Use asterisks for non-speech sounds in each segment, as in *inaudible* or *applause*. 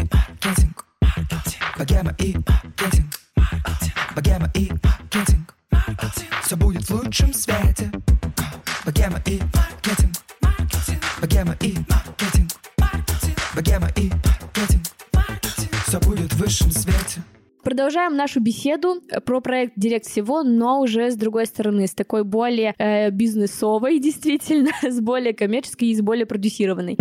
маркетинг. Богема и маркетинг. Богема и маркетинг. Все будет в лучшем свете. Богема и маркетинг. Богема и маркетинг. Богема и маркетинг. Все будет в высшем свете. Продолжаем нашу беседу про проект Директ всего, но уже с другой стороны, с такой более э, бизнесовой, *laughs* действительно, с более коммерческой и с более продюсированной.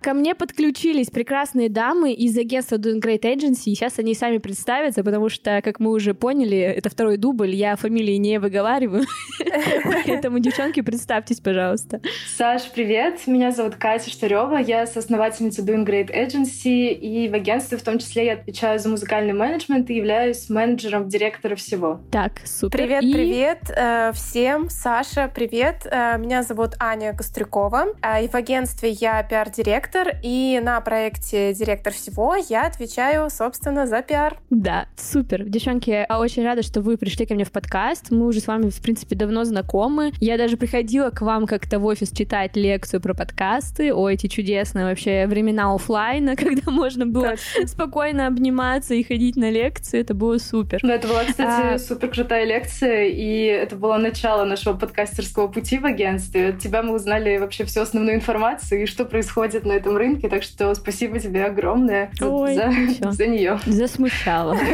Ко мне подключились прекрасные дамы из агентства Doing Great Agency, и сейчас они сами представятся, потому что, как мы уже поняли, это второй дубль, я фамилии не выговариваю. *laughs* Поэтому, девчонки, представьтесь, пожалуйста. Саш, привет! Меня зовут Катя Штарева, я соосновательница Doing Great Agency, и в агентстве в том числе я отвечаю за музыкальный менеджмент и являюсь менеджером директора всего. Так, супер. Привет, привет э, всем! Саша, привет! Э, меня зовут Аня Кострюкова, э, и в агентстве я пиар-директор, директор, и на проекте «Директор всего» я отвечаю, собственно, за пиар. Да, супер. Девчонки, я очень рада, что вы пришли ко мне в подкаст. Мы уже с вами, в принципе, давно знакомы. Я даже приходила к вам как-то в офис читать лекцию про подкасты. О, эти чудесные вообще времена офлайна, *laughs* когда можно было Точно. спокойно обниматься и ходить на лекции. Это было супер. Ну, это была, кстати, а... супер крутая лекция, и это было начало нашего подкастерского пути в агентстве. От тебя мы узнали вообще всю основную информацию и что происходит на этом рынке, так что спасибо тебе огромное Ой, за, за нее. Засмущала. *laughs*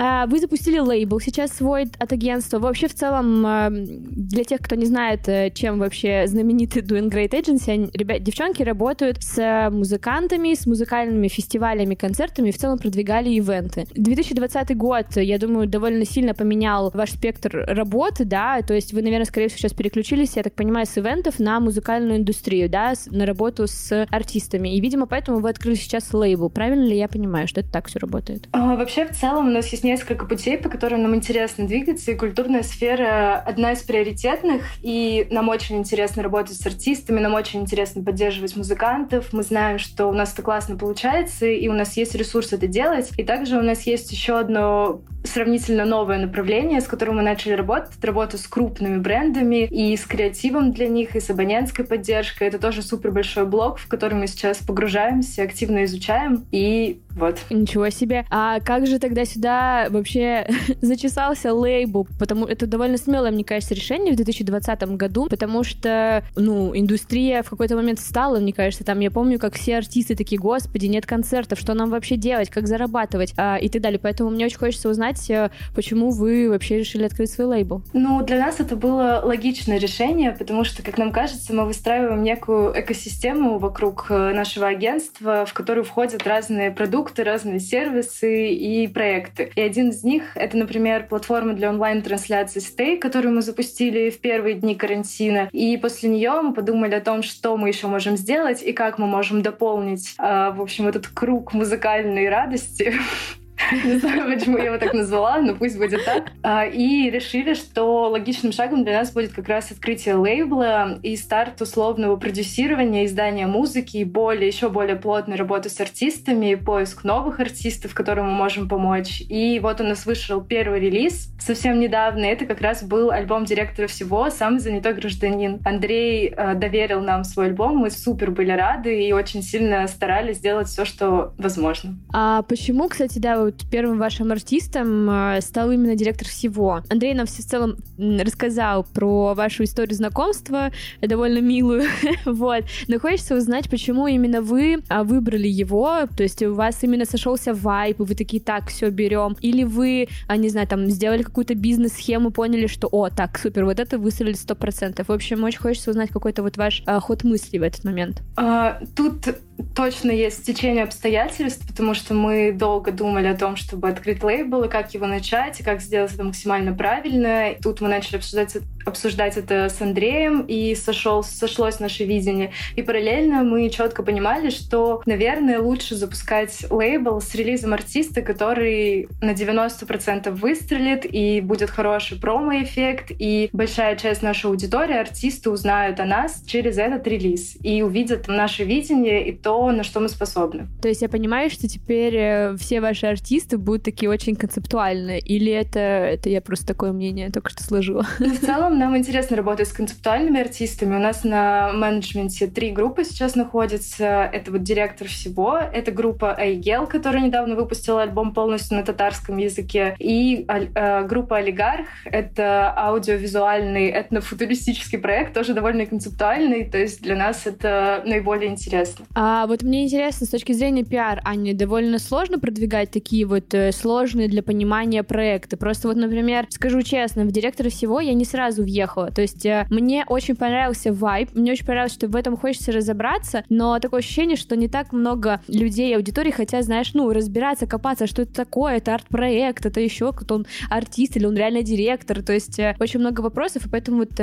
А, вы запустили лейбл сейчас свой от агентства. Вообще, в целом, а, для тех, кто не знает, э, чем вообще знаменитый Doing Great Agency, ребят, девчонки работают с музыкантами, с музыкальными фестивалями, концертами, в целом продвигали ивенты. 2020 год, я думаю, довольно сильно поменял ваш спектр работы, да, то есть вы, наверное, скорее всего, сейчас переключились, я так понимаю, с ивентов на музыкальную индустрию, да, на работу с артистами. И, видимо, поэтому вы открыли сейчас лейбл. Правильно ли я понимаю, что это так все работает? А, вообще, в целом, у нас есть несколько путей, по которым нам интересно двигаться, и культурная сфера одна из приоритетных, и нам очень интересно работать с артистами, нам очень интересно поддерживать музыкантов. Мы знаем, что у нас это классно получается, и у нас есть ресурс это делать. И также у нас есть еще одно сравнительно новое направление, с которым мы начали работать. Это работа с крупными брендами и с креативом для них, и с абонентской поддержкой. Это тоже супер большой блок, в который мы сейчас погружаемся, активно изучаем. И вот. Ничего себе. А как же тогда сюда вообще *laughs* зачесался лейбл? Потому это довольно смелое, мне кажется, решение в 2020 году, потому что, ну, индустрия в какой-то момент стала, мне кажется, там, я помню, как все артисты такие, господи, нет концертов, что нам вообще делать, как зарабатывать а, и так далее. Поэтому мне очень хочется узнать, э, почему вы вообще решили открыть свой лейбл. Ну, для нас это было логичное решение, потому что, как нам кажется, мы выстраиваем некую экосистему вокруг э, нашего агентства, в которую входят разные продукты, продукты, разные сервисы и проекты. И один из них — это, например, платформа для онлайн-трансляции Stay, которую мы запустили в первые дни карантина. И после нее мы подумали о том, что мы еще можем сделать и как мы можем дополнить, а, в общем, этот круг музыкальной радости *laughs* *laughs* Не знаю, почему я его так назвала, но пусть будет так. А, и решили, что логичным шагом для нас будет как раз открытие лейбла и старт условного продюсирования, издания музыки и более, еще более плотной работы с артистами, поиск новых артистов, которым мы можем помочь. И вот у нас вышел первый релиз совсем недавно. Это как раз был альбом директора всего «Самый занятой гражданин». Андрей а, доверил нам свой альбом, мы супер были рады и очень сильно старались сделать все, что возможно. А почему, кстати, да, вот первым вашим артистом э, стал именно директор всего. Андрей нам все в целом рассказал про вашу историю знакомства, довольно милую, *laughs* вот. Но хочется узнать, почему именно вы а, выбрали его, то есть у вас именно сошелся вайп, и вы такие, так, все берем, или вы, а, не знаю, там, сделали какую-то бизнес-схему, поняли, что, о, так, супер, вот это выстрелили сто процентов. В общем, очень хочется узнать какой-то вот ваш а, ход мысли в этот момент. А, тут точно есть течение обстоятельств, потому что мы долго думали о том, чтобы открыть лейбл, и как его начать, и как сделать это максимально правильно. И тут мы начали обсуждать, обсуждать это с Андреем, и сошел, сошлось наше видение. И параллельно мы четко понимали, что, наверное, лучше запускать лейбл с релизом артиста, который на 90% выстрелит, и будет хороший промо-эффект, и большая часть нашей аудитории, артисты узнают о нас через этот релиз, и увидят наше видение, и то, то, на что мы способны. То есть я понимаю, что теперь э, все ваши артисты будут такие очень концептуальные, или это, это я просто такое мнение только что сложила? Ну, в целом нам интересно работать с концептуальными артистами. У нас на менеджменте три группы сейчас находятся. Это вот директор всего, это группа Айгел, которая недавно выпустила альбом полностью на татарском языке, и э, группа Олигарх, это аудиовизуальный этнофутуристический проект, тоже довольно концептуальный, то есть для нас это наиболее интересно. А вот мне интересно, с точки зрения пиар, Аня, довольно сложно продвигать такие вот э, сложные для понимания проекты? Просто вот, например, скажу честно, в директора всего я не сразу въехала, то есть э, мне очень понравился вайб, мне очень понравилось, что в этом хочется разобраться, но такое ощущение, что не так много людей, аудитории хотят, знаешь, ну, разбираться, копаться, что это такое, это арт-проект, это еще кто-то, он артист или он реально директор, то есть э, очень много вопросов, и поэтому вот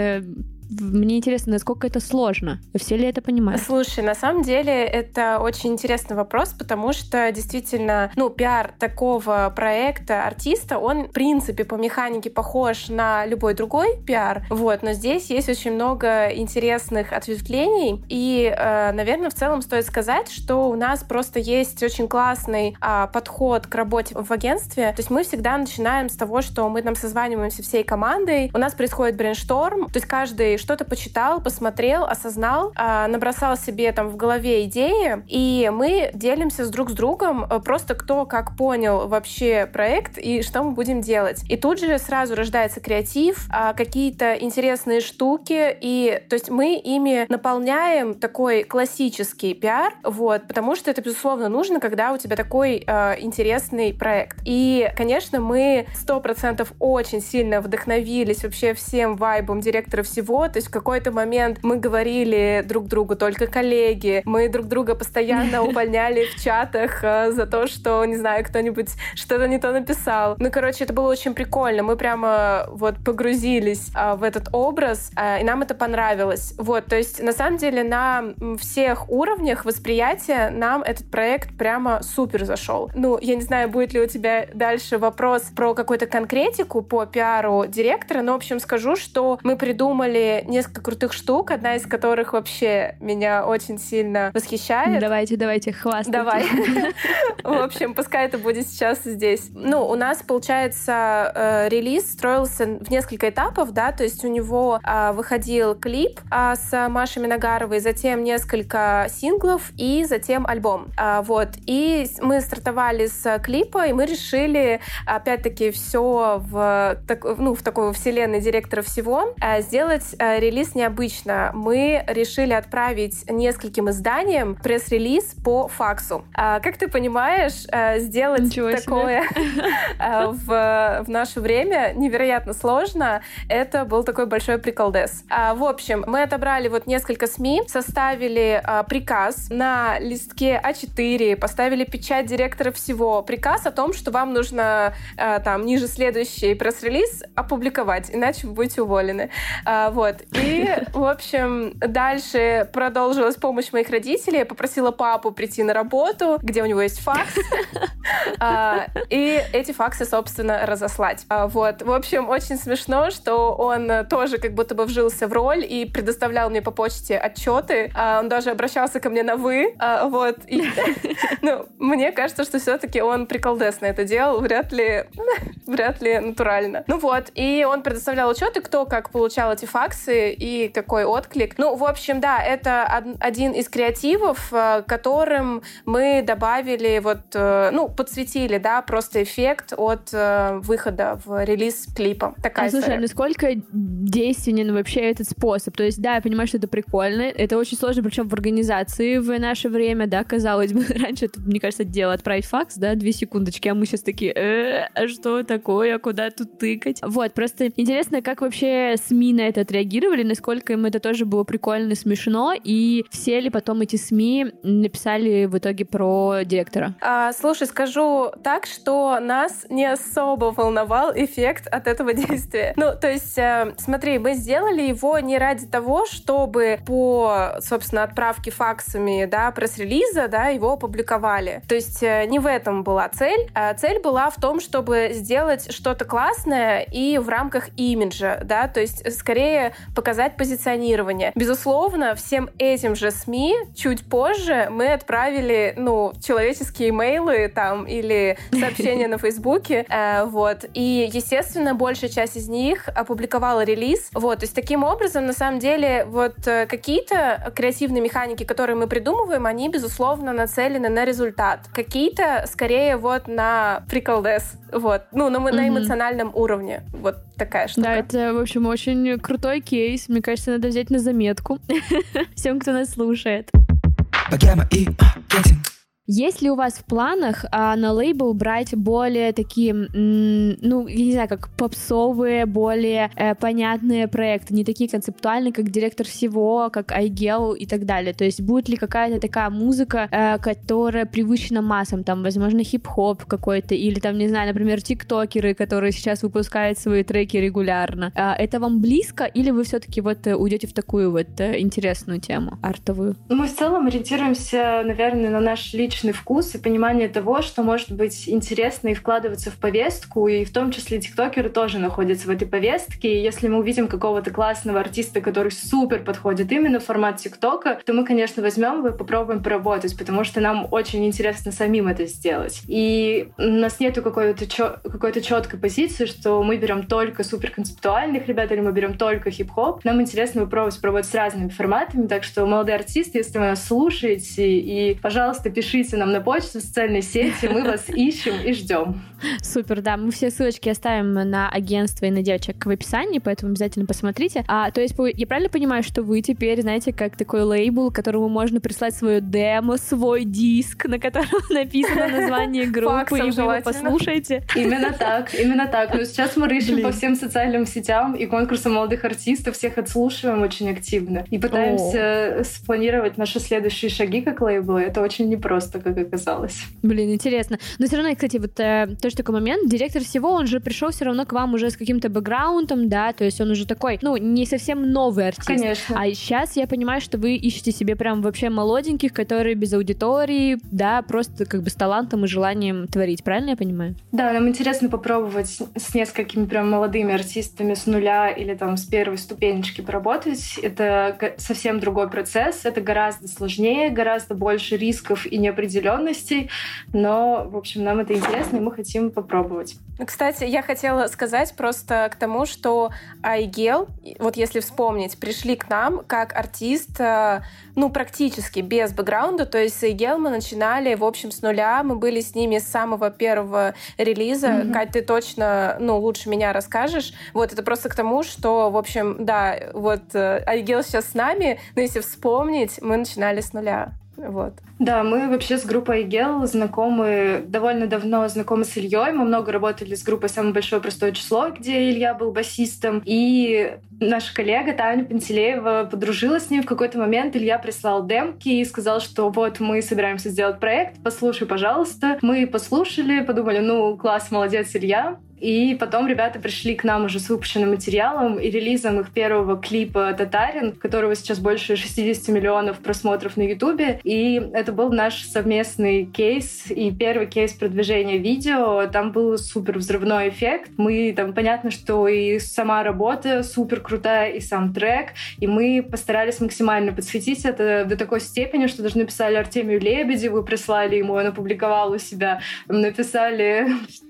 мне интересно, насколько это сложно. Все ли это понимают? Слушай, на самом деле это очень интересный вопрос, потому что действительно, ну, пиар такого проекта артиста, он, в принципе, по механике похож на любой другой пиар, вот, но здесь есть очень много интересных ответвлений, и, э, наверное, в целом стоит сказать, что у нас просто есть очень классный а, подход к работе в агентстве, то есть мы всегда начинаем с того, что мы там созваниваемся всей командой, у нас происходит брейншторм, то есть каждый что-то почитал, посмотрел, осознал, а, набросал себе там в голове идеи, и мы делимся с друг с другом э, просто кто как понял вообще проект и что мы будем делать. И тут же сразу рождается креатив, а, какие-то интересные штуки, и то есть мы ими наполняем такой классический пиар, вот, потому что это, безусловно, нужно, когда у тебя такой э, интересный проект. И, конечно, мы сто процентов очень сильно вдохновились вообще всем вайбом директора всего, то есть в какой-то момент мы говорили друг другу только коллеги, мы друг друга постоянно *laughs* увольняли в чатах э, за то, что, не знаю, кто-нибудь что-то не то написал. Ну, короче, это было очень прикольно. Мы прямо вот погрузились а, в этот образ, и нам это понравилось. Вот, то есть, на самом деле, на всех уровнях восприятия нам этот проект прямо супер зашел. Ну, я не знаю, будет ли у тебя дальше вопрос про какую-то конкретику по пиару директора, но, в общем, скажу, что мы придумали несколько крутых штук, одна из которых вообще меня очень сильно восхищает. Давайте, давайте, хвастайтесь. Давай. *laughs* *laughs* В общем, пускай это будет сейчас здесь. Ну, у нас, получается, э, релиз строился в несколько этапов, да, то есть у него а, выходил клип а, с Машей Миногаровой, затем несколько синглов и затем альбом. А, вот. И мы стартовали с клипа, и мы решили, опять-таки, все в, ну, в такой вселенной директора всего сделать Э, релиз необычно. Мы решили отправить нескольким изданиям пресс-релиз по факсу. А, как ты понимаешь, э, сделать Ничего такое *laughs* э, в, в наше время невероятно сложно. Это был такой большой приколдес. А, в общем, мы отобрали вот несколько СМИ, составили приказ на листке А4, поставили печать директора всего. Приказ о том, что вам нужно там ниже следующий пресс-релиз опубликовать, иначе вы будете уволены. А, вот. Вот. И, в общем, дальше продолжилась помощь моих родителей. Я попросила папу прийти на работу, где у него есть факс. *laughs* А, и эти факсы, собственно, разослать. А, вот. В общем, очень смешно, что он тоже как будто бы вжился в роль и предоставлял мне по почте отчеты. А, он даже обращался ко мне на «вы». Вот. И, *laughs* ну, мне кажется, что все-таки он приколдесно это делал. Вряд ли, *laughs* вряд ли натурально. Ну вот. И он предоставлял отчеты, кто как получал эти факсы, реакции и какой отклик. Ну, в общем, да, это один из креативов, э, которым мы добавили вот, э, ну, подсветили, да, просто эффект от э, выхода в релиз клипа. Такая а, слушай, история. насколько действенен вообще этот способ? То есть, да, я понимаю, что это прикольно, это очень сложно, причем в организации в наше время, да, казалось бы, *laughs* раньше, это, мне кажется, дело отправить факс, да, две секундочки, а мы сейчас такие, э, а что такое, куда тут тыкать? Вот, просто интересно, как вообще СМИ на это отреагируют, реагировали, насколько им это тоже было прикольно смешно, и все ли потом эти СМИ написали в итоге про директора? А, слушай, скажу так, что нас не особо волновал эффект от этого *laughs* действия. Ну, то есть, э, смотри, мы сделали его не ради того, чтобы по, собственно, отправке факсами, да, пресс-релиза, да, его опубликовали. То есть, э, не в этом была цель. А цель была в том, чтобы сделать что-то классное и в рамках имиджа, да, то есть, скорее показать позиционирование. Безусловно, всем этим же СМИ чуть позже мы отправили, ну, человеческие имейлы там или сообщения на Фейсбуке, *laughs* э, вот. И, естественно, большая часть из них опубликовала релиз, вот. То есть таким образом, на самом деле, вот э, какие-то креативные механики, которые мы придумываем, они, безусловно, нацелены на результат. Какие-то, скорее, вот на приколдес, вот. Ну, на, на эмоциональном уровне. Вот такая штука. Да, это, в общем, очень крутой кейс. Мне кажется, надо взять на заметку *laughs* всем, кто нас слушает. Богема и маркетинг. Есть ли у вас в планах а, на лейбл брать более такие, ну, я не знаю, как попсовые, более э, понятные проекты, не такие концептуальные, как директор всего, как iGel и так далее? То есть будет ли какая-то такая музыка, э, которая привычна массам, там, возможно, хип-хоп какой-то, или там, не знаю, например, тиктокеры, которые сейчас выпускают свои треки регулярно. Э, это вам близко, или вы все-таки вот э, уйдете в такую вот э, интересную тему артовую? Мы в целом ориентируемся, наверное, на наш личный личный вкус и понимание того, что может быть интересно и вкладываться в повестку, и в том числе тиктокеры тоже находятся в этой повестке. И если мы увидим какого-то классного артиста, который супер подходит именно в формат тиктока, то мы, конечно, возьмем его и попробуем поработать, потому что нам очень интересно самим это сделать. И у нас нету какой-то чё- какой-то четкой позиции, что мы берем только супер концептуальных ребят или мы берем только хип-хоп. Нам интересно попробовать пробовать с разными форматами, так что молодые артисты, если вы нас слушаете, и, пожалуйста, пишите пишите нам на почту, в социальной сети, мы вас ищем и ждем. Супер, да, мы все ссылочки оставим на агентство и на девочек в описании, поэтому обязательно посмотрите. А, то есть я правильно понимаю, что вы теперь, знаете, как такой лейбл, которому можно прислать свое демо, свой диск, на котором *laughs* написано название группы, и вы его послушаете? Именно так, именно так. Но сейчас мы рыщем по всем социальным сетям и конкурсам молодых артистов, всех отслушиваем очень активно и пытаемся спланировать наши следующие шаги как лейбл. Это очень непросто просто, как оказалось. Блин, интересно. Но все равно, кстати, вот э, тоже такой момент, директор всего, он же пришел все равно к вам уже с каким-то бэкграундом, да, то есть он уже такой, ну, не совсем новый артист. Конечно. А сейчас я понимаю, что вы ищете себе прям вообще молоденьких, которые без аудитории, да, просто как бы с талантом и желанием творить, правильно я понимаю? Да, нам интересно попробовать с несколькими прям молодыми артистами с нуля или там с первой ступенечки поработать. Это совсем другой процесс, это гораздо сложнее, гораздо больше рисков и неопределенностей неопределенностей, но, в общем, нам это интересно, и мы хотим попробовать. Кстати, я хотела сказать просто к тому, что Айгел, вот если вспомнить, пришли к нам как артист, э, ну, практически без бэкграунда, то есть с Айгел мы начинали, в общем, с нуля, мы были с ними с самого первого релиза. Mm-hmm. Кать, ты точно, ну, лучше меня расскажешь. Вот, это просто к тому, что, в общем, да, вот э, Айгел сейчас с нами, но если вспомнить, мы начинали с нуля. Вот. Да, мы вообще с группой Гел знакомы довольно давно, знакомы с Ильей. Мы много работали с группой «Самое большое простое число», где Илья был басистом. И наша коллега Таня Пантелеева подружилась с ним в какой-то момент. Илья прислал демки и сказал, что вот мы собираемся сделать проект, послушай, пожалуйста. Мы послушали, подумали, ну, класс, молодец, Илья. И потом ребята пришли к нам уже с выпущенным материалом и релизом их первого клипа «Татарин», которого сейчас больше 60 миллионов просмотров на Ютубе. И это был наш совместный кейс и первый кейс продвижения видео. Там был супер взрывной эффект. Мы там, понятно, что и сама работа супер крутая, и сам трек. И мы постарались максимально подсветить это до такой степени, что даже написали Артемию Лебедеву, прислали ему, он опубликовал у себя, написали *laughs*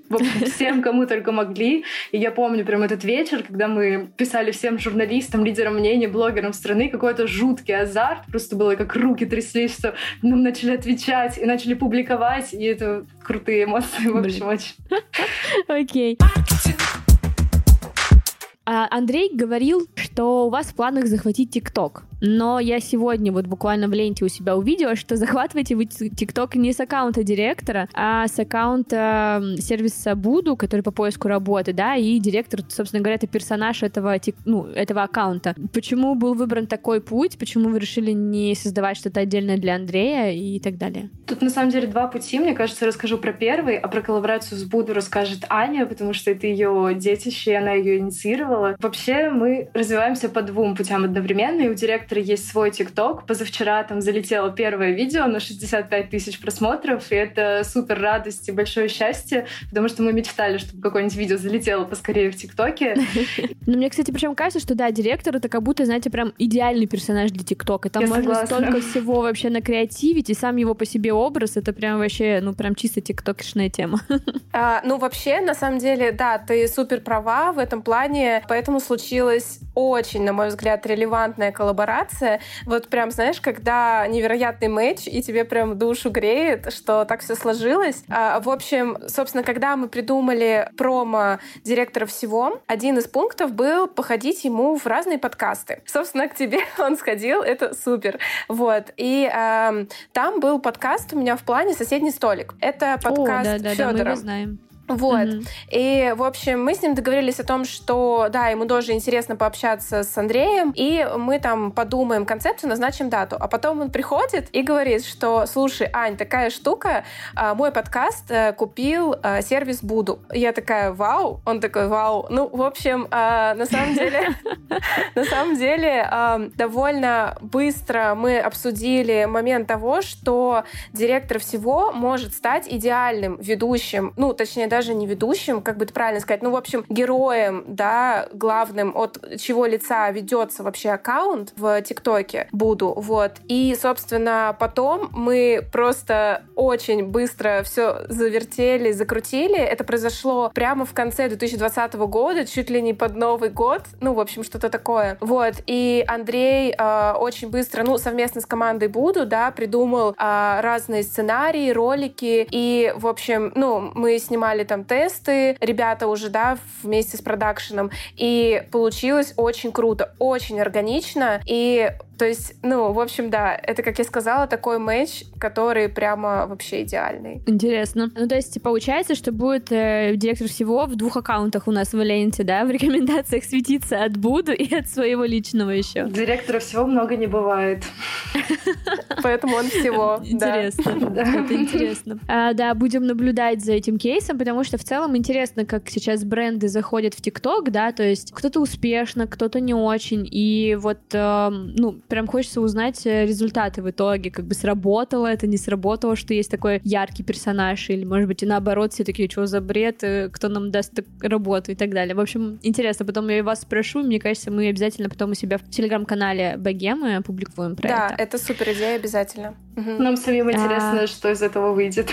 всем, кому только могли. И я помню прям этот вечер, когда мы писали всем журналистам, лидерам мнений, блогерам страны какой-то жуткий азарт. Просто было как руки тряслись, что нам начали отвечать и начали публиковать. И это крутые эмоции, в общем, очень. *laughs* Окей. А, Андрей говорил, что у вас в планах захватить ТикТок. Но я сегодня вот буквально в ленте у себя увидела, что *laughs* захватываете вы ТикТок не с аккаунта директора, а с аккаунта сервиса Буду, который по поиску работы, да, и директор, собственно говоря, это персонаж этого, ну, этого аккаунта. Почему был выбран такой путь? Почему вы решили не создавать что-то отдельное для Андрея и так далее? Тут на самом деле два пути. Мне кажется, расскажу про первый, а про коллаборацию с Буду расскажет Аня, потому что это ее детище, и она ее инициировала. Вообще мы развиваемся по двум путям одновременно, и у директора есть свой ТикТок. Позавчера там залетело первое видео на 65 тысяч просмотров, и это супер радость и большое счастье, потому что мы мечтали, чтобы какое-нибудь видео залетело поскорее в ТикТоке. *laughs* Ну, мне, кстати, причем кажется, что да, директор это как будто, знаете, прям идеальный персонаж для ТикТока. Там можно столько всего вообще накреативить, и сам его по себе образ, это прям вообще, ну, прям чисто тиктокшная тема. А, ну, вообще, на самом деле, да, ты супер права в этом плане, поэтому случилась очень, на мой взгляд, релевантная коллаборация. Вот прям, знаешь, когда невероятный матч, и тебе прям душу греет, что так все сложилось. А, в общем, собственно, когда мы придумали промо директора всего, один из пунктов был походить ему в разные подкасты. Собственно, к тебе *laughs* он сходил, это супер. Вот. И э, там был подкаст у меня в плане «Соседний столик». Это подкаст О, да, да, Федора. Да, мы его знаем. Вот. Mm-hmm. И, в общем, мы с ним договорились о том, что, да, ему тоже интересно пообщаться с Андреем, и мы там подумаем концепцию, назначим дату. А потом он приходит и говорит, что, слушай, Ань, такая штука, а, мой подкаст а, купил а, сервис Буду. Я такая, вау. Он такой, вау. Ну, в общем, а, на самом деле, *laughs* на самом деле, довольно быстро мы обсудили момент того, что директор всего может стать идеальным ведущим, ну, точнее, даже не ведущим, как бы это правильно сказать, ну, в общем, героем, да, главным, от чего лица ведется вообще аккаунт в ТикТоке буду, вот. И, собственно, потом мы просто очень быстро все завертели, закрутили. Это произошло прямо в конце 2020 года, чуть ли не под Новый год, ну, в общем, что-то такое. Вот. И Андрей э, очень быстро, ну, совместно с командой Буду, да, придумал э, разные сценарии, ролики, и, в общем, ну, мы снимали там тесты, ребята уже, да, вместе с продакшеном, и получилось очень круто, очень органично, и то есть, ну, в общем, да, это, как я сказала, такой матч, который прямо вообще идеальный. Интересно. Ну, то есть, получается, что будет э, директор всего в двух аккаунтах у нас в ленте, да, в рекомендациях светиться от Буду и от своего личного еще. Директора всего много не бывает. Поэтому он всего. Интересно. *laughs* Это интересно. А, да, будем наблюдать за этим кейсом, потому что в целом интересно, как сейчас бренды заходят в ТикТок, да, то есть кто-то успешно, кто-то не очень, и вот, эм, ну, прям хочется узнать э, результаты в итоге, как бы сработало это, не сработало, что есть такой яркий персонаж, или, может быть, и наоборот, все такие, что за бред, э, кто нам даст работу и так далее. В общем, интересно, потом я вас спрошу, мне кажется, мы обязательно потом у себя в телеграм-канале Богемы опубликуем про да, это. Да, это супер идея, обязательно. Нам самим интересно, а... что из этого выйдет.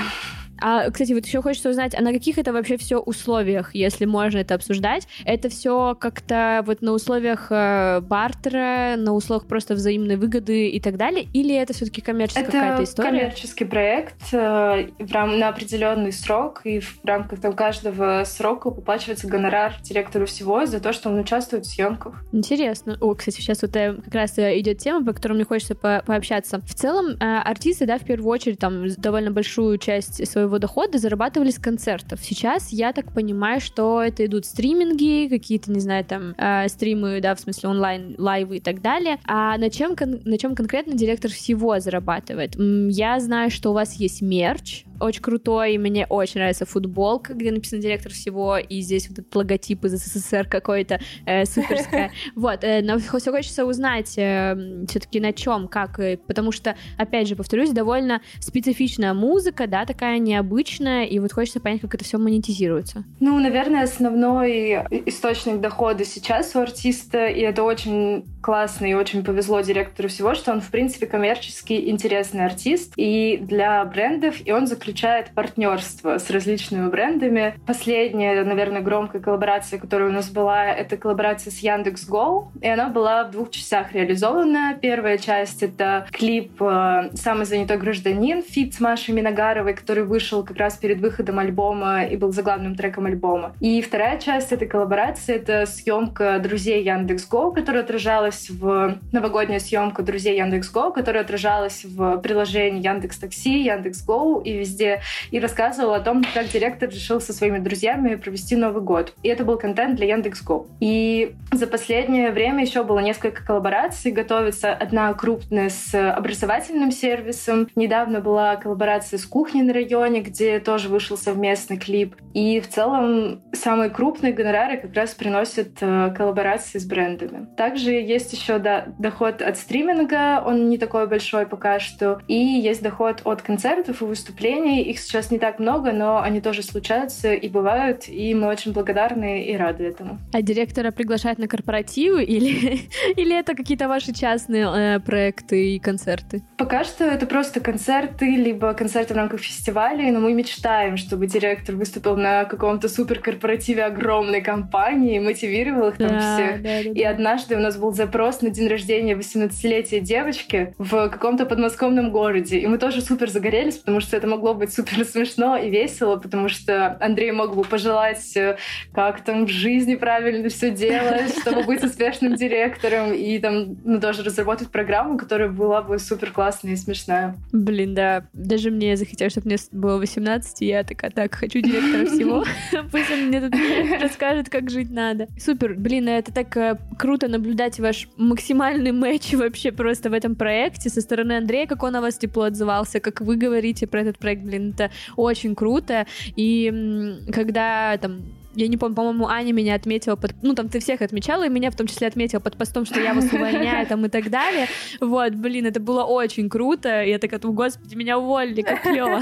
А, кстати, вот еще хочется узнать, а на каких это вообще все условиях, если можно это обсуждать? Это все как-то вот на условиях э, бартера, на условиях просто взаимной выгоды и так далее? Или это все-таки коммерческая какая-то история? Это коммерческий проект э, рам- на определенный срок, и в рамках там, каждого срока выплачивается гонорар директору всего за то, что он участвует в съемках. Интересно. О, кстати, сейчас вот э, как раз э, идет тема, по которой мне хочется по пообщаться. В целом, э, артисты, да, в первую очередь, там, довольно большую часть своего своего дохода зарабатывали с концертов. Сейчас я так понимаю, что это идут стриминги, какие-то, не знаю, там, э, стримы, да, в смысле онлайн, лайвы и так далее. А на чем, на чем конкретно директор всего зарабатывает? Я знаю, что у вас есть мерч, очень крутой, и мне очень нравится футболка, где написано директор всего, и здесь вот этот логотип из СССР какой-то э, суперская. *laughs* Вот, э, но все хочется узнать э, все-таки на чем, как, э, потому что, опять же, повторюсь, довольно специфичная музыка, да, такая необычная, и вот хочется понять, как это все монетизируется. Ну, наверное, основной источник дохода сейчас у артиста, и это очень классно и очень повезло директору всего, что он, в принципе, коммерчески интересный артист и для брендов, и он заключает партнерство с различными брендами. Последняя, наверное, громкая коллаборация, которая у нас была, это коллаборация с Яндекс.Го, и она была в двух частях реализована. Первая часть — это клип э, «Самый занятой гражданин» feat с Машей Миногаровой, который вышел как раз перед выходом альбома и был заглавным треком альбома. И вторая часть этой коллаборации — это съемка «Друзей Яндекс.Го», которая отражалась вписалась в новогоднюю съемку «Друзей Яндекс.Го», которая отражалась в приложении Яндекс Такси, Яндекс Го и везде, и рассказывала о том, как директор решил со своими друзьями провести Новый год. И это был контент для Яндекс Го. И за последнее время еще было несколько коллабораций. Готовится одна крупная с образовательным сервисом. Недавно была коллаборация с кухней на районе, где тоже вышел совместный клип. И в целом самые крупные гонорары как раз приносят э, коллаборации с брендами. Также есть еще да, доход от стриминга, он не такой большой пока что. И есть доход от концертов и выступлений. Их сейчас не так много, но они тоже случаются и бывают, и мы очень благодарны и рады этому. А директора приглашать на корпоративы или, *laughs* или это какие-то ваши частные э, проекты и концерты? Пока что это просто концерты, либо концерты в рамках фестивалей, но мы мечтаем, чтобы директор выступил на каком-то суперкорпоративе огромной компании, мотивировал их там да, всех. Да, да, и однажды у нас был запрос на день рождения 18-летия девочки в каком-то подмосковном городе, и мы тоже супер загорелись, потому что это могло быть супер *laughs* смешно и весело, потому что Андрей мог бы пожелать, э, как там в жизни правильно все делать, чтобы быть успешным директором, и там ну, тоже разработать программу, которая была бы супер классная и смешная. Блин, да. Даже мне захотелось, чтобы мне было 18, и я такая, так, хочу директора всего. *laughs* Пусть он мне тут *laughs* расскажет, как жить надо. Супер. Блин, это так э, круто наблюдать ваш максимальный матч вообще просто в этом проекте со стороны Андрея, как он о вас тепло отзывался, как вы говорите про этот проект, блин, это очень круто. И когда там я не помню, по-моему, Аня меня отметила под... Ну, там ты всех отмечала, и меня в том числе отметила под постом, что я вас увольняю там и так далее. Вот, блин, это было очень круто. Я такая, господи, меня уволили, как клево.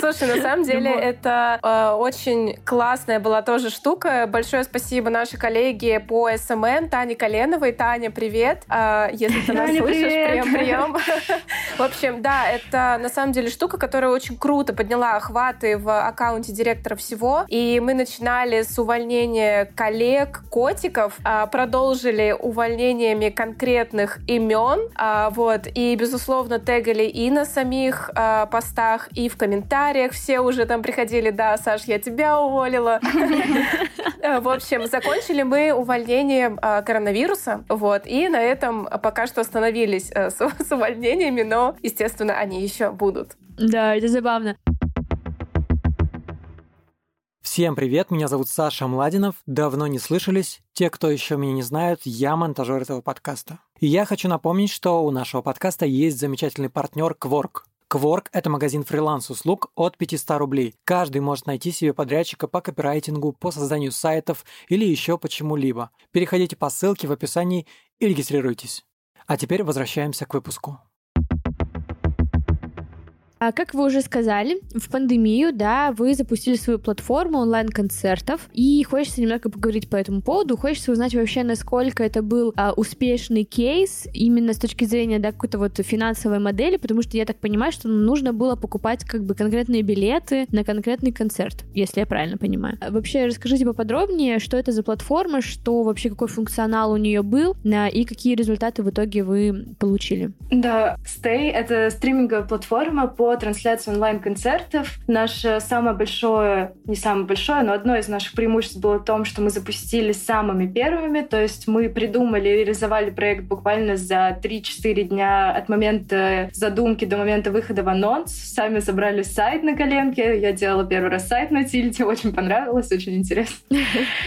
Слушай, на самом деле это э, очень классная была тоже штука. Большое спасибо нашей коллеге по SMM Тане Коленовой. Таня, привет. Э, если ты нас слышишь, прием, прием. *laughs* В общем, да, это на самом деле штука, которая очень круто подняла охваты в аккаунте директора всего. И мы начинали с увольнения коллег, котиков, а, продолжили увольнениями конкретных имен, а, вот, и, безусловно, тегали и на самих а, постах, и в комментариях все уже там приходили, да, Саш, я тебя уволила. *laughs* В общем, закончили мы увольнением коронавируса, вот, и на этом пока что остановились э, с *laughs* увольнениями, но, естественно, они еще будут. Да, это забавно. Всем привет, меня зовут Саша Младинов. Давно не слышались. Те, кто еще меня не знают, я монтажер этого подкаста. И я хочу напомнить, что у нашего подкаста есть замечательный партнер Quark. Quark – это магазин фриланс-услуг от 500 рублей. Каждый может найти себе подрядчика по копирайтингу, по созданию сайтов или еще почему-либо. Переходите по ссылке в описании и регистрируйтесь. А теперь возвращаемся к выпуску. А как вы уже сказали, в пандемию, да, вы запустили свою платформу онлайн-концертов, и хочется немного поговорить по этому поводу, хочется узнать вообще, насколько это был а, успешный кейс именно с точки зрения, да, какой-то вот финансовой модели, потому что я так понимаю, что нужно было покупать как бы конкретные билеты на конкретный концерт, если я правильно понимаю. А вообще, расскажите поподробнее, что это за платформа, что вообще, какой функционал у нее был, и какие результаты в итоге вы получили. Да, Stay — это стриминговая платформа по трансляцию онлайн-концертов. Наше самое большое, не самое большое, но одно из наших преимуществ было в том, что мы запустили самыми первыми, то есть мы придумали и реализовали проект буквально за 3-4 дня от момента задумки до момента выхода в анонс. Сами собрали сайт на коленке, я делала первый раз сайт на тильте, очень понравилось, очень интересно.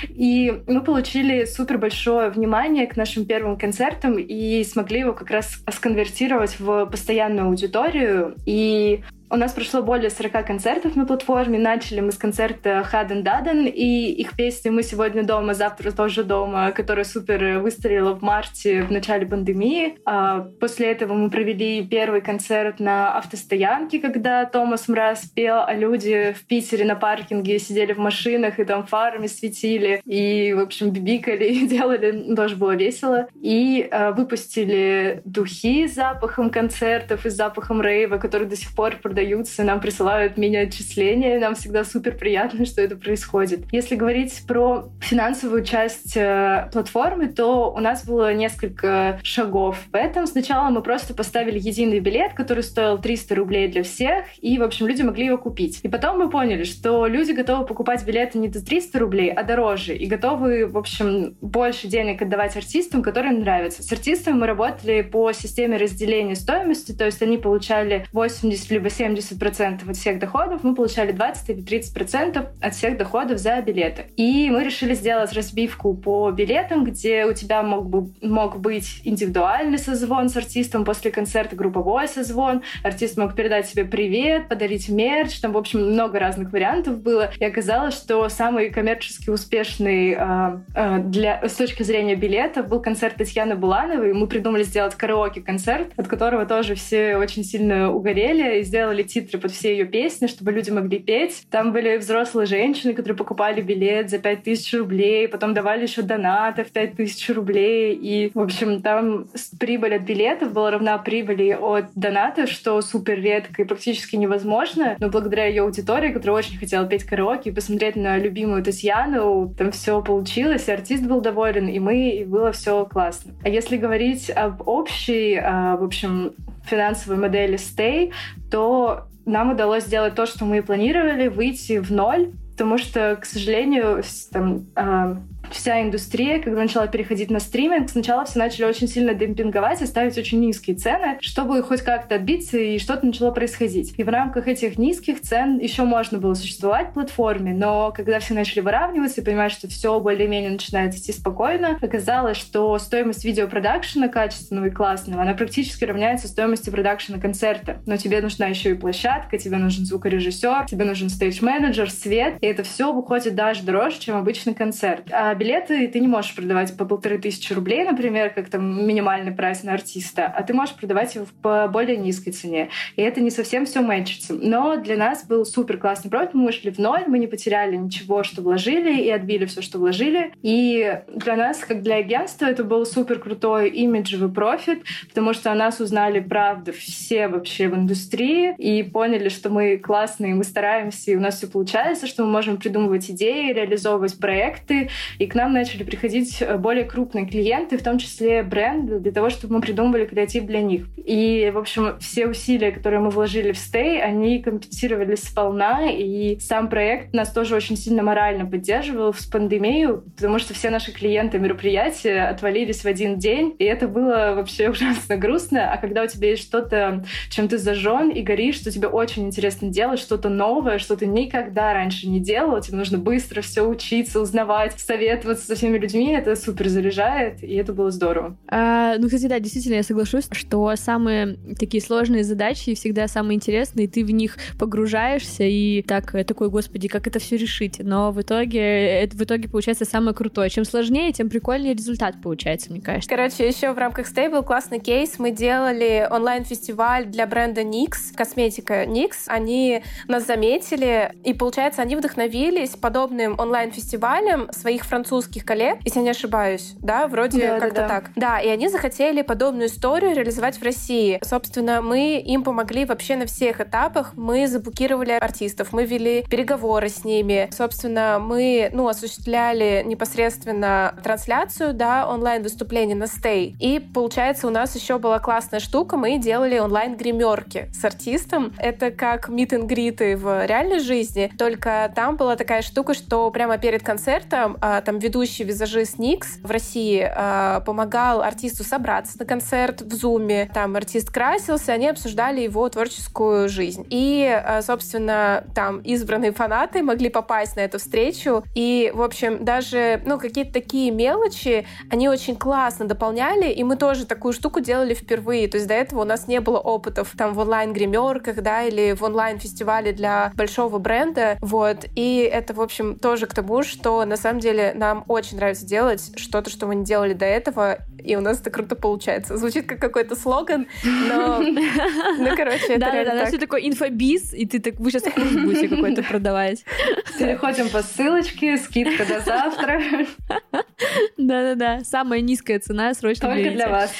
И мы получили супер большое внимание к нашим первым концертам и смогли его как раз сконвертировать в постоянную аудиторию. И que у нас прошло более 40 концертов на платформе. Начали мы с концерта Хаден Даден и их песни «Мы сегодня дома, завтра тоже дома», которая супер выстрелила в марте в начале пандемии. А после этого мы провели первый концерт на автостоянке, когда Томас Мраз пел, а люди в Питере на паркинге сидели в машинах и там фарами светили и, в общем, бибикали *laughs* и делали. Тоже было весело. И э, выпустили духи с запахом концертов и с запахом рейва, которые до сих пор продаются продаются, нам присылают мини-отчисления, нам всегда супер приятно, что это происходит. Если говорить про финансовую часть э, платформы, то у нас было несколько шагов в этом. Сначала мы просто поставили единый билет, который стоил 300 рублей для всех, и, в общем, люди могли его купить. И потом мы поняли, что люди готовы покупать билеты не за 300 рублей, а дороже, и готовы, в общем, больше денег отдавать артистам, которым нравится. С артистами мы работали по системе разделения стоимости, то есть они получали 80 либо 70 процентов от всех доходов, мы получали 20 или 30 процентов от всех доходов за билеты. И мы решили сделать разбивку по билетам, где у тебя мог, бы, мог быть индивидуальный созвон с артистом после концерта, групповой созвон, артист мог передать себе привет, подарить мерч, там, в общем, много разных вариантов было. И оказалось, что самый коммерчески успешный э, э, для, с точки зрения билетов был концерт Татьяны Булановой. Мы придумали сделать караоке-концерт, от которого тоже все очень сильно угорели и сделали титры под все ее песни, чтобы люди могли петь. Там были взрослые женщины, которые покупали билет за 5000 рублей, потом давали еще донаты в 5000 рублей. И, в общем, там прибыль от билетов была равна прибыли от донатов, что супер редко и практически невозможно. Но благодаря ее аудитории, которая очень хотела петь караоке и посмотреть на любимую Татьяну, там все получилось, и артист был доволен, и мы, и было все классно. А если говорить об общей, а, в общем, финансовой модели Stay, то нам удалось сделать то, что мы и планировали, выйти в ноль, потому что, к сожалению, там, а, вся индустрия, когда начала переходить на стриминг, сначала все начали очень сильно демпинговать и ставить очень низкие цены, чтобы хоть как-то отбиться, и что-то начало происходить. И в рамках этих низких цен еще можно было существовать платформе, но когда все начали выравниваться и понимать, что все более-менее начинает идти спокойно, оказалось, что стоимость видеопродакшена качественного и классного, она практически равняется стоимости продакшена концерта. Но тебе нужна еще и площадка, тебе нужен звукорежиссер, тебе нужен стейдж-менеджер, свет, и это все выходит даже дороже, чем обычный концерт. А билеты ты не можешь продавать по полторы тысячи рублей, например, как там минимальный прайс на артиста, а ты можешь продавать его по более низкой цене. И это не совсем все мэчится. Но для нас был супер классный проект. Мы вышли в ноль, мы не потеряли ничего, что вложили, и отбили все, что вложили. И для нас, как для агентства, это был супер крутой имиджевый профит, потому что о нас узнали, правда, все вообще в индустрии, и поняли, что мы классные, мы стараемся, и у нас все получается, что мы можем придумывать идеи, реализовывать проекты, и к нам начали приходить э, более крупные клиенты, в том числе бренды, для того, чтобы мы придумывали креатив для них. И, в общем, все усилия, которые мы вложили в Stay, они компенсировались сполна, и сам проект нас тоже очень сильно морально поддерживал в пандемию, потому что все наши клиенты мероприятия отвалились в один день, и это было вообще *laughs* ужасно грустно. А когда у тебя есть что-то, чем ты зажжен и горишь, что тебе очень интересно делать, что-то новое, что ты никогда раньше не делал, тебе нужно быстро все учиться, узнавать, советовать, советоваться со всеми людьми, это супер заряжает, и это было здорово. А, ну, кстати, да, действительно, я соглашусь, что самые такие сложные задачи всегда самые интересные, ты в них погружаешься и так, такой, господи, как это все решить. Но в итоге, это в итоге получается самое крутое. Чем сложнее, тем прикольнее результат получается, мне кажется. Короче, еще в рамках Stable классный кейс. Мы делали онлайн-фестиваль для бренда NYX, косметика NYX. Они нас заметили, и, получается, они вдохновились подобным онлайн-фестивалем своих французских французских коллег, если я не ошибаюсь, да, вроде да, как-то да, да. так. Да, и они захотели подобную историю реализовать в России. Собственно, мы им помогли вообще на всех этапах. Мы заблокировали артистов, мы вели переговоры с ними. Собственно, мы, ну, осуществляли непосредственно трансляцию, да, онлайн-выступление на стей. И, получается, у нас еще была классная штука, мы делали онлайн-гримерки с артистом. Это как greet в реальной жизни, только там была такая штука, что прямо перед концертом а, там ведущий визажист Никс в России э, помогал артисту собраться на концерт в Зуме. Там артист красился, они обсуждали его творческую жизнь. И, э, собственно, там избранные фанаты могли попасть на эту встречу. И, в общем, даже, ну, какие-то такие мелочи, они очень классно дополняли, и мы тоже такую штуку делали впервые. То есть до этого у нас не было опытов там в онлайн-гримерках, да, или в онлайн-фестивале для большого бренда, вот. И это, в общем, тоже к тому, что на самом деле нам очень нравится делать что-то, что мы не делали до этого, и у нас это круто получается. Звучит как какой-то слоган, но, ну, короче, это Да, да, да, все такой инфобиз, и ты так, вы сейчас курс будете какой-то продавать. Переходим по ссылочке, скидка до завтра. Да-да-да, самая низкая цена, срочно Только берите. для вас.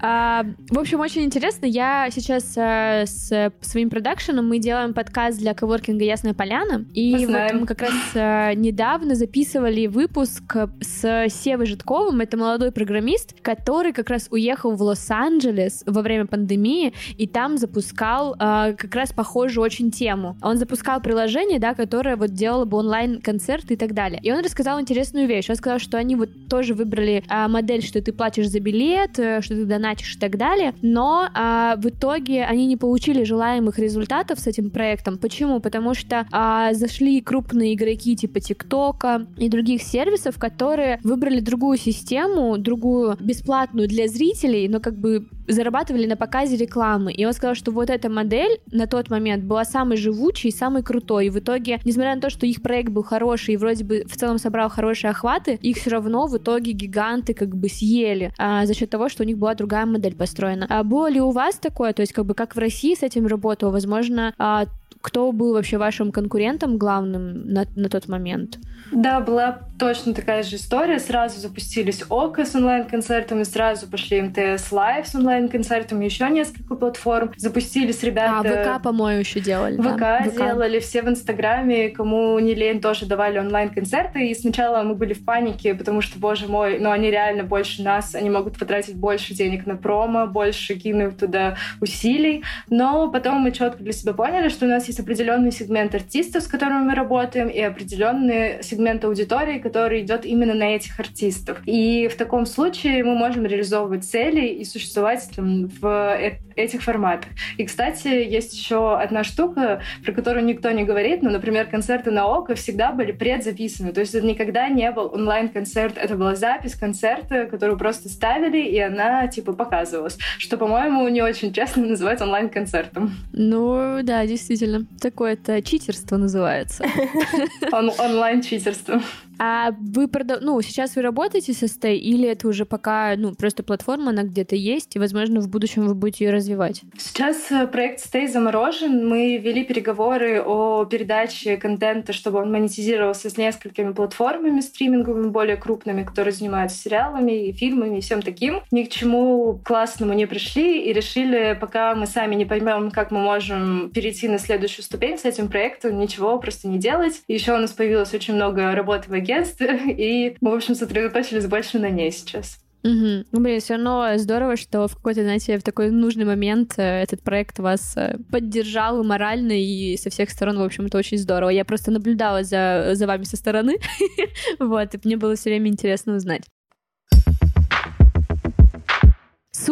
А, в общем, очень интересно. Я сейчас а, с своим продакшеном мы делаем подкаст для коворкинга Ясная Поляна. И Мы вот мы как раз а, недавно записывали выпуск с Севой Житковым. Это молодой программист, который как раз уехал в Лос-Анджелес во время пандемии и там запускал а, как раз похожую очень тему. Он запускал приложение, да, которое вот делало бы онлайн-концерты и так далее. И он рассказал интересную вещь. Он сказал, что они вот тоже выбрали а, модель, что ты платишь за билет, э, что ты донатишь и так далее, но а, в итоге они не получили желаемых результатов с этим проектом. Почему? Потому что а, зашли крупные игроки типа ТикТока и других сервисов, которые выбрали другую систему, другую бесплатную для зрителей, но как бы зарабатывали на показе рекламы. И он сказал, что вот эта модель на тот момент была самой живучей и самой крутой. И в итоге, несмотря на то, что их проект был хороший и вроде бы в целом собрал хорошие охваты, их все равно в итоге гиганты как бы съели а, за счет того, что у них была другая модель построена. А было ли у вас такое? То есть как бы как в России с этим работало? Возможно, а, кто был вообще вашим конкурентом главным на, на тот момент? Да, была точно такая же история. Сразу запустились ОКО с онлайн-концертами, сразу пошли МТС Лайв с онлайн-концертами, еще несколько платформ. Запустились А, ребята... ВК, по-моему, еще делали. да? ВК делали, все в Инстаграме, кому не лень, тоже давали онлайн-концерты. И сначала мы были в панике, потому что, боже мой, ну они реально больше нас, они могут потратить больше денег на промо, больше кинуть туда усилий. Но потом мы четко для себя поняли, что у нас есть определенный сегмент артистов, с которыми мы работаем, и определенный сегмент аудитории, который идет именно на этих артистов. И в таком случае мы можем реализовывать цели и существовать там, в э- этих форматах. И, кстати, есть еще одна штука, про которую никто не говорит, но, например, концерты на ОКО всегда были предзаписаны. То есть это никогда не был онлайн-концерт, это была запись концерта, которую просто ставили, и она, типа, показывалась. Что, по-моему, не очень честно *laughs* называть онлайн-концертом. Ну, да, действительно. Такое-то читерство называется. *laughs* Он- онлайн-читерство. А вы прода... ну, сейчас вы работаете со Stay, или это уже пока, ну, просто платформа, она где-то есть, и, возможно, в будущем вы будете ее развивать? Сейчас э, проект Stay заморожен. Мы вели переговоры о передаче контента, чтобы он монетизировался с несколькими платформами стриминговыми, более крупными, которые занимаются сериалами и фильмами и всем таким. Ни к чему классному не пришли и решили, пока мы сами не поймем, как мы можем перейти на следующую ступень с этим проектом, ничего просто не делать. Еще у нас появилось очень много работы в агентстве, *laughs* и мы, в общем, сосредоточились больше на ней сейчас. Угу. Ну, блин, все равно здорово, что в какой-то, знаете, в такой нужный момент э, этот проект вас э, поддержал и морально, и со всех сторон, в общем, это очень здорово. Я просто наблюдала за, за вами со стороны, *laughs* вот, и мне было все время интересно узнать.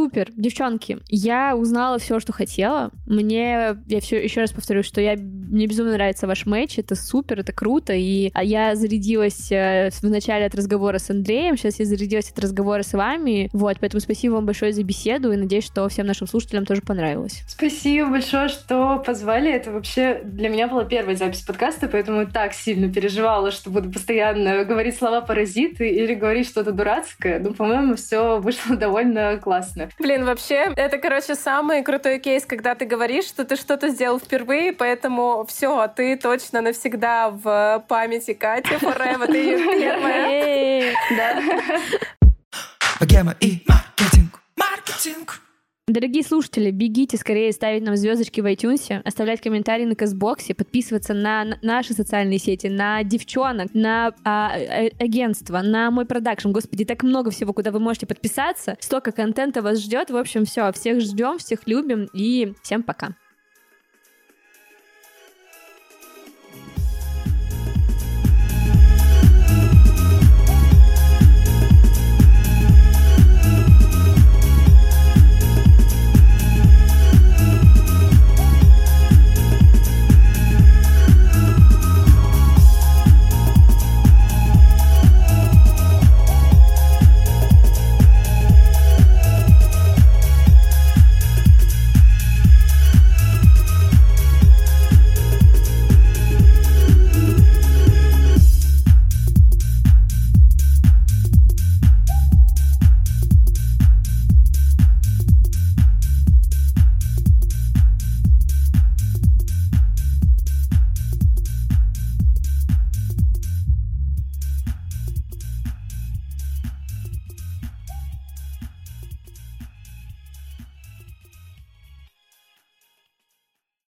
Супер, девчонки, я узнала все, что хотела. Мне, я все еще раз повторю, что я, мне безумно нравится ваш матч, это супер, это круто, и а я зарядилась э, в начале от разговора с Андреем, сейчас я зарядилась от разговора с вами, вот, поэтому спасибо вам большое за беседу, и надеюсь, что всем нашим слушателям тоже понравилось. Спасибо большое, что позвали. Это вообще для меня была первая запись подкаста, поэтому так сильно переживала, что буду постоянно говорить слова паразиты или говорить что-то дурацкое. Ну, по-моему, все вышло *laughs* довольно классно. Блин, вообще, это, короче, самый крутой кейс, когда ты говоришь, что ты что-то сделал впервые, поэтому все, ты точно навсегда в памяти Кати Forever, ты ее первая. Да. Богема и маркетинг. Маркетинг. Дорогие слушатели, бегите скорее ставить нам звездочки в iTunes, оставлять комментарии на Казбоксе, подписываться на наши социальные сети, на девчонок, на а, э, агентство, на мой продакшн. Господи, так много всего, куда вы можете подписаться. Столько контента вас ждет. В общем, все, всех ждем, всех любим и всем пока.